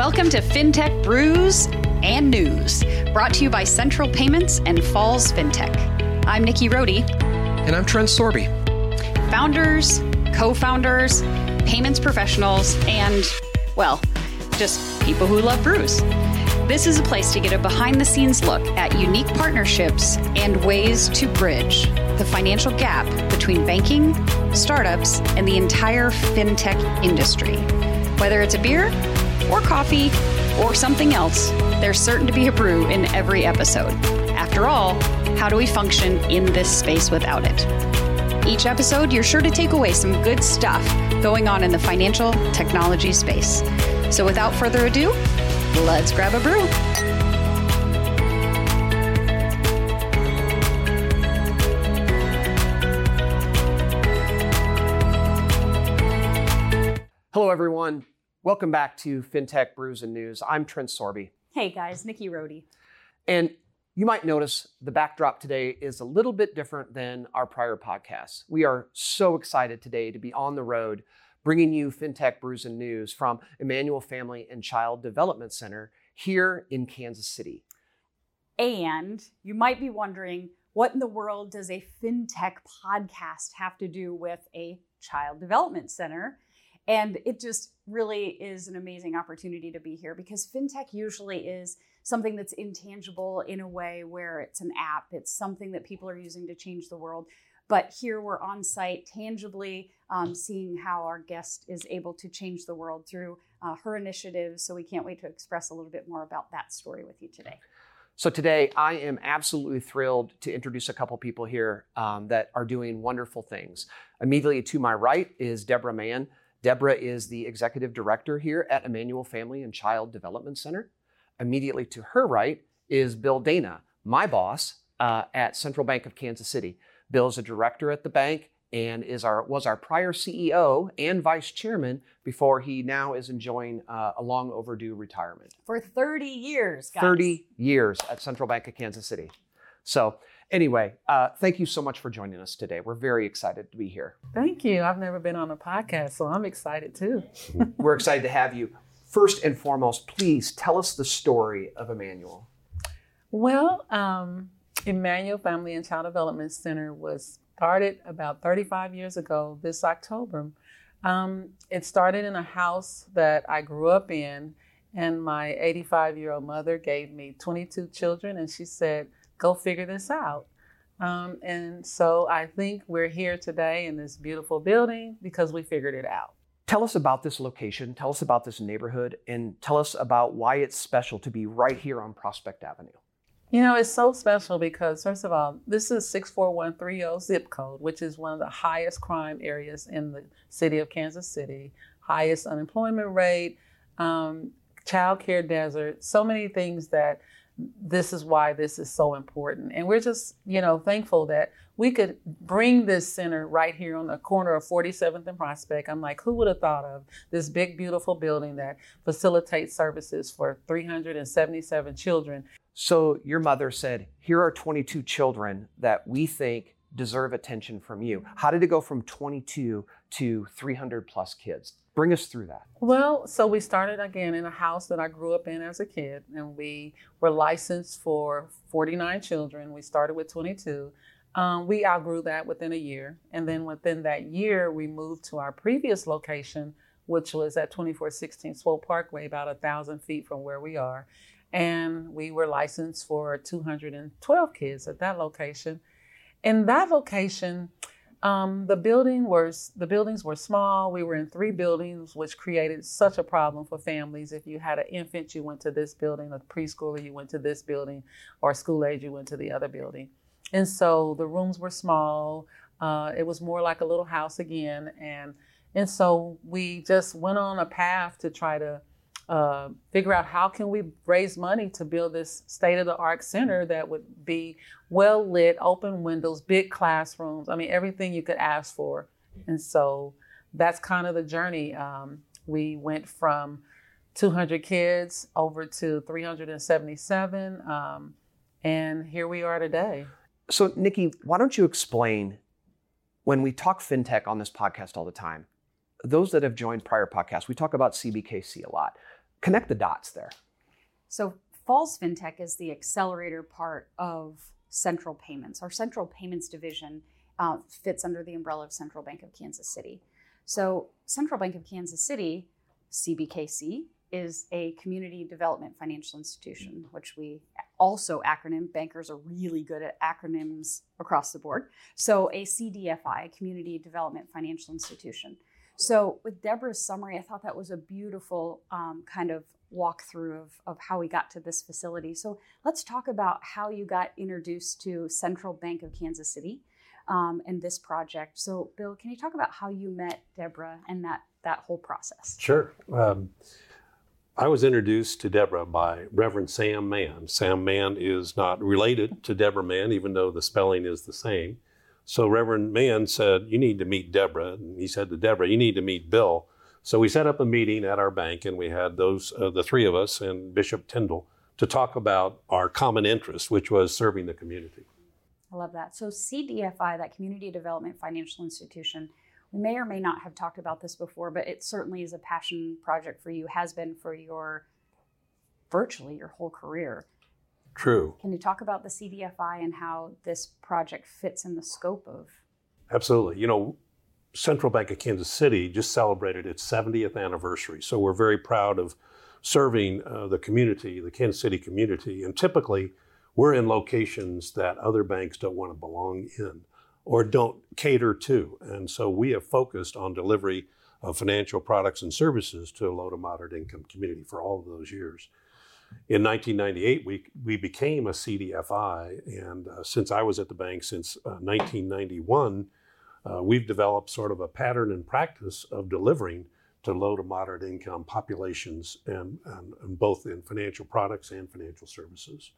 Welcome to FinTech Brews and News, brought to you by Central Payments and Falls FinTech. I'm Nikki Rohde. And I'm Trent Sorbe. Founders, co founders, payments professionals, and, well, just people who love brews. This is a place to get a behind the scenes look at unique partnerships and ways to bridge the financial gap between banking, startups, and the entire fintech industry. Whether it's a beer, or coffee, or something else, there's certain to be a brew in every episode. After all, how do we function in this space without it? Each episode, you're sure to take away some good stuff going on in the financial technology space. So without further ado, let's grab a brew. Hello, everyone. Welcome back to FinTech Brews and News. I'm Trent Sorbe. Hey guys, Nikki Rohde. And you might notice the backdrop today is a little bit different than our prior podcasts. We are so excited today to be on the road bringing you FinTech Brews and News from Emmanuel Family and Child Development Center here in Kansas City. And you might be wondering, what in the world does a FinTech podcast have to do with a child development center? And it just really is an amazing opportunity to be here because fintech usually is something that's intangible in a way where it's an app, it's something that people are using to change the world. But here we're on site, tangibly um, seeing how our guest is able to change the world through uh, her initiatives. So we can't wait to express a little bit more about that story with you today. So today, I am absolutely thrilled to introduce a couple people here um, that are doing wonderful things. Immediately to my right is Deborah Mann. Deborah is the executive director here at Emmanuel Family and Child Development Center. Immediately to her right is Bill Dana, my boss uh, at Central Bank of Kansas City. Bill is a director at the bank and is our was our prior CEO and vice chairman before he now is enjoying uh, a long overdue retirement. For 30 years, guys. 30 years at Central Bank of Kansas City. So Anyway, uh, thank you so much for joining us today. We're very excited to be here. Thank you. I've never been on a podcast, so I'm excited too. We're excited to have you. First and foremost, please tell us the story of Emmanuel. Well, um, Emmanuel Family and Child Development Center was started about 35 years ago this October. Um, it started in a house that I grew up in, and my 85 year old mother gave me 22 children, and she said, go figure this out. Um, and so I think we're here today in this beautiful building because we figured it out. Tell us about this location, tell us about this neighborhood, and tell us about why it's special to be right here on Prospect Avenue. You know, it's so special because, first of all, this is 64130 zip code, which is one of the highest crime areas in the city of Kansas City, highest unemployment rate, um, child care desert, so many things that this is why this is so important. And we're just, you know, thankful that we could bring this center right here on the corner of 47th and Prospect. I'm like, who would have thought of this big, beautiful building that facilitates services for 377 children? So your mother said, here are 22 children that we think deserve attention from you. How did it go from 22 to 300 plus kids? Bring us through that. Well, so we started again in a house that I grew up in as a kid, and we were licensed for 49 children. We started with 22. Um, we outgrew that within a year. And then within that year, we moved to our previous location, which was at 2416 Swope Parkway, about a thousand feet from where we are. And we were licensed for 212 kids at that location. In that location, um, the building was the buildings were small. We were in three buildings, which created such a problem for families. If you had an infant, you went to this building. A preschooler, you went to this building, or school age, you went to the other building. And so the rooms were small. Uh, it was more like a little house again, and and so we just went on a path to try to uh, figure out how can we raise money to build this state-of-the-art center that would be well lit, open windows, big classrooms. I mean, everything you could ask for. And so that's kind of the journey. Um, we went from 200 kids over to 377, um, and here we are today. So, Nikki, why don't you explain when we talk fintech on this podcast all the time? Those that have joined prior podcasts, we talk about CBKC a lot. Connect the dots there. So, Falls FinTech is the accelerator part of Central Payments. Our Central Payments division uh, fits under the umbrella of Central Bank of Kansas City. So, Central Bank of Kansas City, CBKC, is a community development financial institution, which we also acronym. Bankers are really good at acronyms across the board. So, a CDFI, community development financial institution. So, with Deborah's summary, I thought that was a beautiful um, kind of walkthrough of, of how we got to this facility. So, let's talk about how you got introduced to Central Bank of Kansas City um, and this project. So, Bill, can you talk about how you met Deborah and that that whole process? Sure. Um, I was introduced to Deborah by Reverend Sam Mann. Sam Mann is not related to Deborah Mann, even though the spelling is the same. So Reverend Mann said, You need to meet Deborah. And he said to Deborah, You need to meet Bill. So we set up a meeting at our bank, and we had those, uh, the three of us and Bishop Tyndall, to talk about our common interest, which was serving the community. I love that. So, CDFI, that Community Development Financial Institution, we may or may not have talked about this before, but it certainly is a passion project for you, has been for your virtually your whole career. True. Can you talk about the CDFI and how this project fits in the scope of? Absolutely. You know, Central Bank of Kansas City just celebrated its 70th anniversary. So we're very proud of serving uh, the community, the Kansas City community. And typically, we're in locations that other banks don't want to belong in or don't cater to. And so we have focused on delivery of financial products and services to a low to moderate income community for all of those years. In 1998, we, we became a CDFI, and uh, since I was at the bank since uh, 1991, uh, we've developed sort of a pattern and practice of delivering to low to moderate income populations, and, and, and both in financial products and financial services.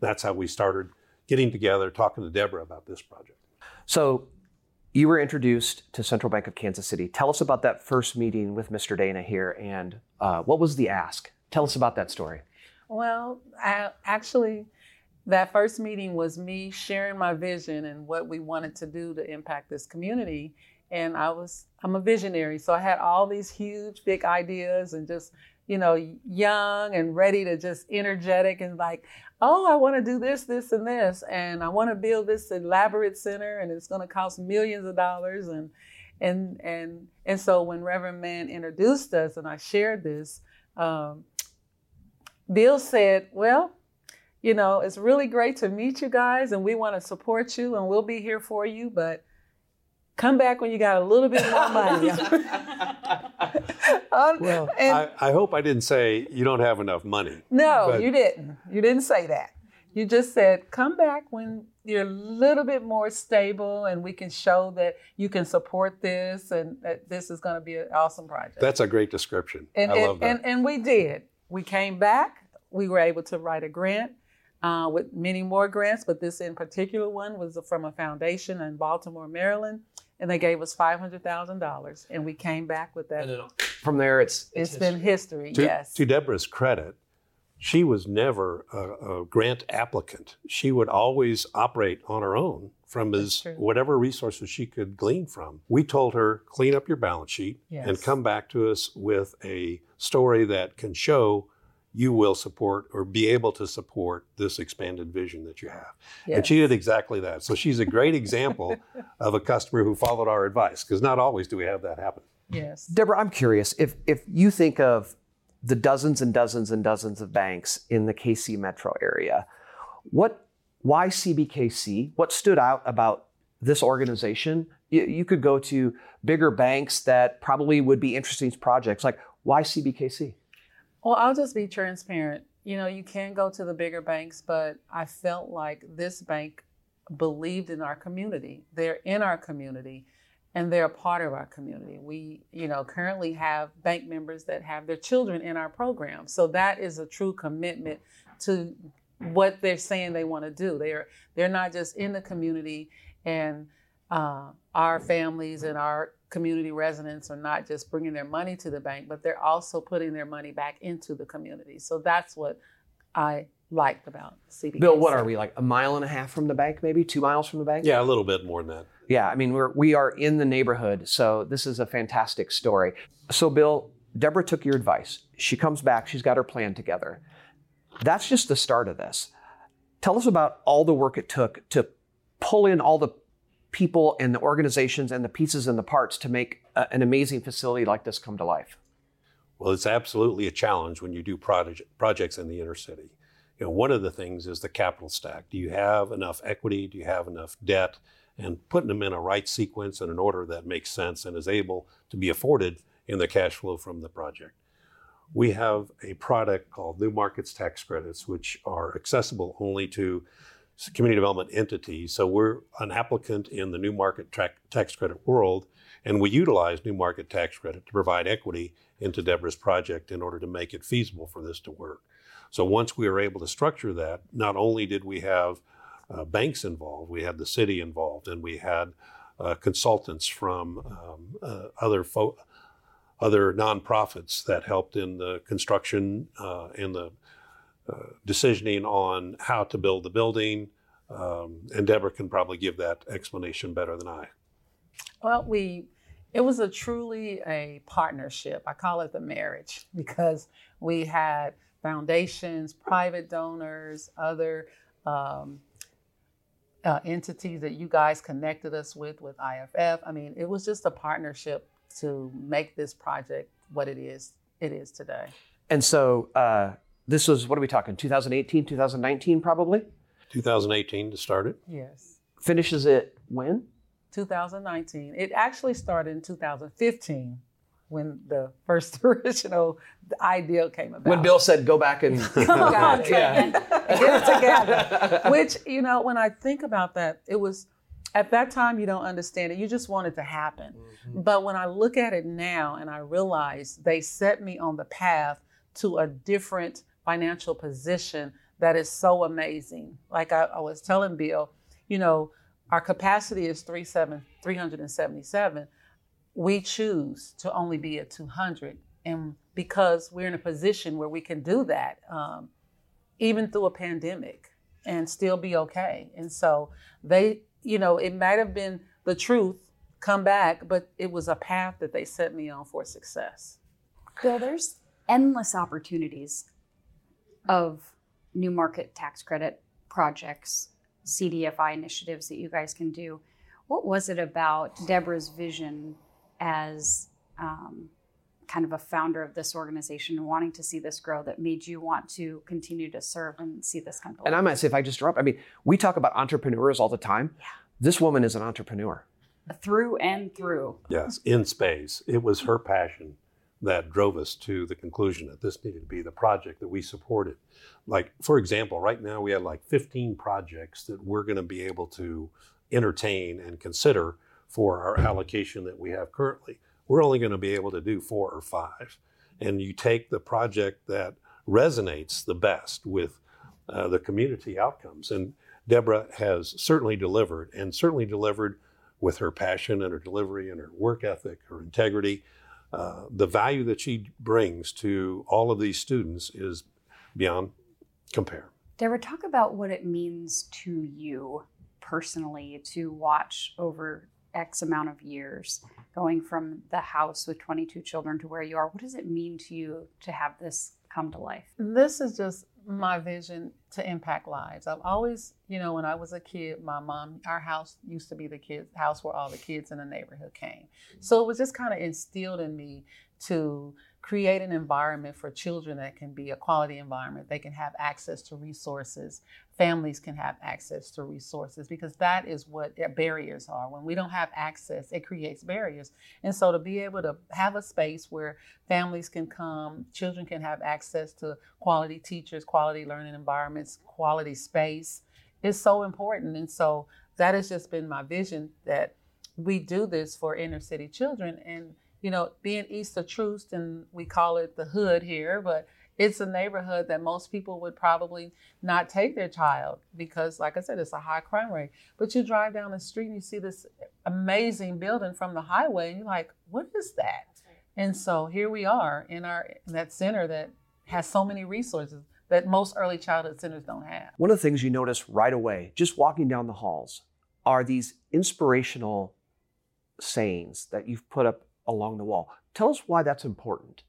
That's how we started getting together, talking to Deborah about this project. So you were introduced to Central Bank of Kansas City. Tell us about that first meeting with Mr. Dana here, and uh, what was the ask? Tell us about that story. Well, I, actually, that first meeting was me sharing my vision and what we wanted to do to impact this community. And I was, I'm a visionary, so I had all these huge, big ideas and just, you know, young and ready to just energetic and like, oh, I want to do this, this, and this, and I want to build this elaborate center, and it's going to cost millions of dollars, and and and and so when Reverend Mann introduced us, and I shared this, um, Bill said, "Well, you know, it's really great to meet you guys, and we want to support you, and we'll be here for you, but." Come back when you got a little bit more money. um, well, and, I, I, hope I didn't say you don't have enough money. No, but. you didn't. You didn't say that. You just said, come back when you're a little bit more stable and we can show that you can support this and that this is going to be an awesome project. That's a great description. And, I and, love that. And, and we did. We came back. We were able to write a grant uh, with many more grants, but this in particular one was from a foundation in Baltimore, Maryland and they gave us five hundred thousand dollars, and we came back with that. From there, it's it's, it's been history. To, yes. To Deborah's credit, she was never a, a, grant applicant. She would always operate on her own from his whatever resources she could glean from. We told her clean up your balance sheet yes. and come back to us with a story that can show you will support or be able to support this expanded vision that you have. Yes. And she did exactly that. So she's a great example of a customer who followed our advice because not always do we have that happen. Yes. Deborah, I'm curious if if you think of the dozens and dozens and dozens of banks in the KC metro area, what why CBKC? What stood out about this organization? You, you could go to bigger banks that probably would be interesting projects. Like why CBKC? Well, I'll just be transparent. You know, you can go to the bigger banks, but I felt like this bank believed in our community. They're in our community and they're a part of our community. We, you know, currently have bank members that have their children in our program. So that is a true commitment to what they're saying they want to do. They're they're not just in the community and uh, our families and our community residents are not just bringing their money to the bank, but they're also putting their money back into the community. So that's what I liked about CBK. Bill, what are we like a mile and a half from the bank, maybe two miles from the bank? Yeah, a little bit more than that. Yeah, I mean we're we are in the neighborhood, so this is a fantastic story. So, Bill, Deborah took your advice. She comes back, she's got her plan together. That's just the start of this. Tell us about all the work it took to pull in all the people and the organizations and the pieces and the parts to make a, an amazing facility like this come to life. Well, it's absolutely a challenge when you do project, projects in the inner city. You know, one of the things is the capital stack. Do you have enough equity? Do you have enough debt? And putting them in a right sequence and an order that makes sense and is able to be afforded in the cash flow from the project. We have a product called New Markets Tax Credits, which are accessible only to community development entity. So we're an applicant in the new market tra- tax credit world, and we utilize new market tax credit to provide equity into Deborah's project in order to make it feasible for this to work. So once we were able to structure that, not only did we have uh, banks involved, we had the city involved, and we had uh, consultants from um, uh, other fo- other nonprofits that helped in the construction and the uh, decisioning on how to build the building. Um, and Deborah can probably give that explanation better than I. Well, we it was a truly a partnership. I call it the marriage because we had foundations, private donors, other um, uh, entities that you guys connected us with, with IFF. I mean, it was just a partnership to make this project what it is it is today. And so uh, this was what are we talking? 2018, 2019, probably. 2018 to start it. Yes. Finishes it when? 2019. It actually started in 2015 when the first original idea came about. When Bill said, "Go back and got it, yeah. get it together," which you know, when I think about that, it was at that time you don't understand it. You just want it to happen. Mm-hmm. But when I look at it now and I realize they set me on the path to a different financial position that is so amazing. Like I, I was telling Bill, you know, our capacity is 377. We choose to only be at 200. And because we're in a position where we can do that, um, even through a pandemic, and still be okay. And so they, you know, it might have been the truth come back, but it was a path that they set me on for success. Bill, there's endless opportunities of new market tax credit projects, CDFI initiatives that you guys can do. What was it about Deborah's vision as um, kind of a founder of this organization and wanting to see this grow that made you want to continue to serve and see this come to? And I might say, if I just interrupt, I mean, we talk about entrepreneurs all the time. Yeah. This woman is an entrepreneur. Through and through. Yes, in space. It was her passion that drove us to the conclusion that this needed to be the project that we supported. Like, for example, right now we have like 15 projects that we're going to be able to entertain and consider for our allocation that we have currently. We're only going to be able to do four or five. And you take the project that resonates the best with uh, the community outcomes. And Deborah has certainly delivered, and certainly delivered with her passion and her delivery and her work ethic, her integrity. Uh, the value that she brings to all of these students is beyond compare. Deborah, talk about what it means to you personally to watch over X amount of years going from the house with 22 children to where you are. What does it mean to you to have this come to life? This is just my vision to impact lives. I've always, you know, when I was a kid, my mom, our house used to be the kids' house where all the kids in the neighborhood came. So it was just kind of instilled in me to create an environment for children that can be a quality environment. They can have access to resources. Families can have access to resources because that is what barriers are. When we don't have access, it creates barriers. And so to be able to have a space where families can come, children can have access to quality teachers, quality learning environments, quality space is so important. And so that has just been my vision that we do this for inner city children and you know, being east of Troost, and we call it the hood here, but it's a neighborhood that most people would probably not take their child because, like I said, it's a high crime rate. But you drive down the street and you see this amazing building from the highway, and you're like, what is that? And so here we are in our in that center that has so many resources that most early childhood centers don't have. One of the things you notice right away, just walking down the halls, are these inspirational sayings that you've put up along the wall. Tell us why that's important.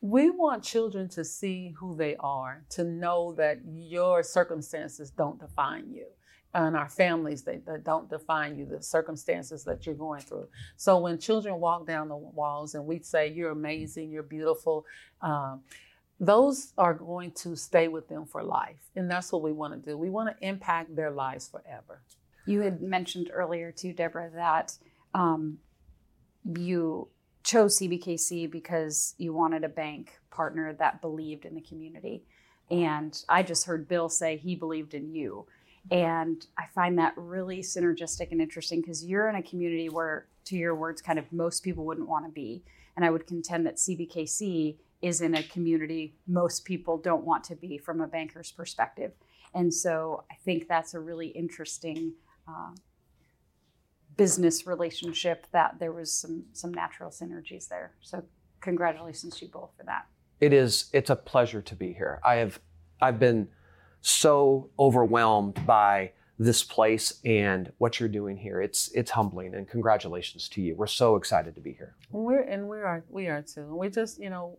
we want children to see who they are, to know that your circumstances don't define you. And our families that, that don't define you, the circumstances that you're going through. So when children walk down the walls and we say, You're amazing, you're beautiful, um, those are going to stay with them for life. And that's what we want to do. We want to impact their lives forever. You had mentioned earlier, too, Deborah, that um, you chose CBKC because you wanted a bank partner that believed in the community. And I just heard Bill say he believed in you. And I find that really synergistic and interesting because you're in a community where, to your words, kind of most people wouldn't want to be. And I would contend that CBKC is in a community most people don't want to be from a banker's perspective. And so I think that's a really interesting uh, business relationship that there was some some natural synergies there. So congratulations to you both for that. It is it's a pleasure to be here. I have I've been so overwhelmed by this place and what you're doing here. It's it's humbling and congratulations to you. We're so excited to be here. We're and we are we are too. We just, you know,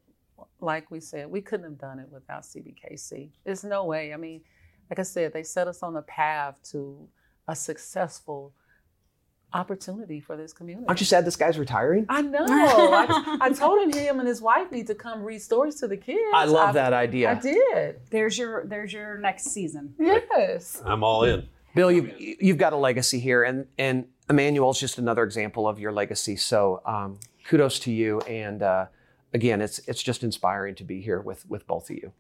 like we said, we couldn't have done it without CBKC. There's no way. I mean, like I said, they set us on the path to a successful opportunity for this community. Aren't you sad this guy's retiring? I know. I, I, told him him and his wife need to come read stories to the kids. I love I, that idea. I did. There's your there's your next season. Yes. I'm all in. Bill, you've you've got a legacy here, and and Emmanuel's just another example of your legacy. So um, kudos to you, and uh, again, it's it's just inspiring to be here with with both of you.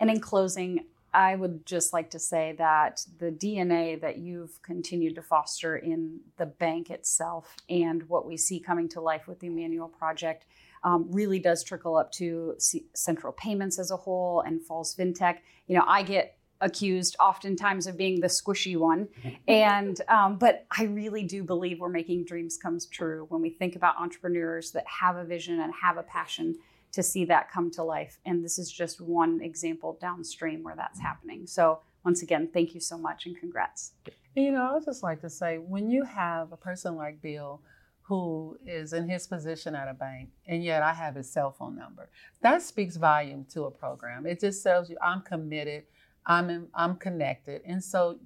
And in closing, I would just like to say that the DNA that you've continued to foster in the bank itself and what we see coming to life with the Emmanuel Project um, really does trickle up to C- Central Payments as a whole and Falls FinTech. You know, I get accused oftentimes of being the squishy one, and um, but I really do believe we're making dreams come true when we think about entrepreneurs that have a vision and have a passion to see that come to life. And this is just one example downstream where that's mm-hmm. happening. So, once again, thank you so much and congrats. You know, I would just like to say when you have a person like Bill who is in his position at a bank, and yet I have his cell phone number, that speaks volume to a program. It just tells you I'm committed, I'm in, I'm connected, and so,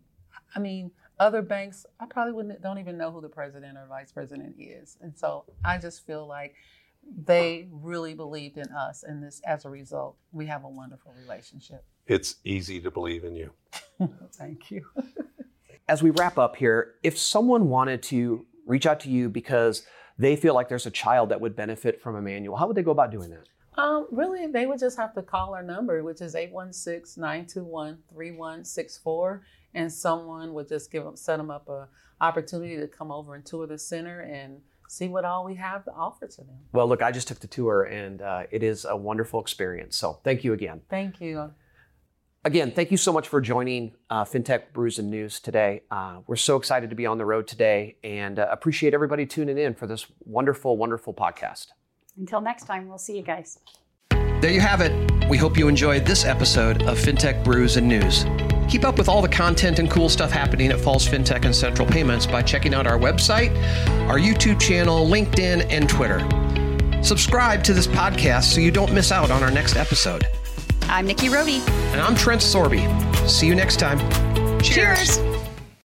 I mean, other banks, I probably wouldn't don't even know who the president or vice president is, and so I just feel like they really believed in us and this as a result we have a wonderful relationship. It's easy to believe in you. Thank you. As we wrap up here if someone wanted to reach out to you because they feel like there's a child that would benefit from Emmanuel how would they go about doing that? Um, really they would just have to call our number which is 816-921-3164 and someone would just give them set them up a opportunity to come over and tour the center and see what all we have to offer to them. Well, look, I just took the tour and uh, it is a wonderful experience. So thank you again. Thank you. Again, thank you so much for joining uh, FinTech Brews and News today. Uh, we're so excited to be on the road today and uh, appreciate everybody tuning in for this wonderful, wonderful podcast. Until next time, we'll see you guys. There you have it. We hope you enjoyed this episode of FinTech Brews and News. Keep up with all the content and cool stuff happening at Falls FinTech and Central Payments by checking out our website, our YouTube channel, LinkedIn, and Twitter. Subscribe to this podcast so you don't miss out on our next episode. I'm Nikki Rohde. And I'm Trent Sorbe. See you next time. Cheers. Cheers.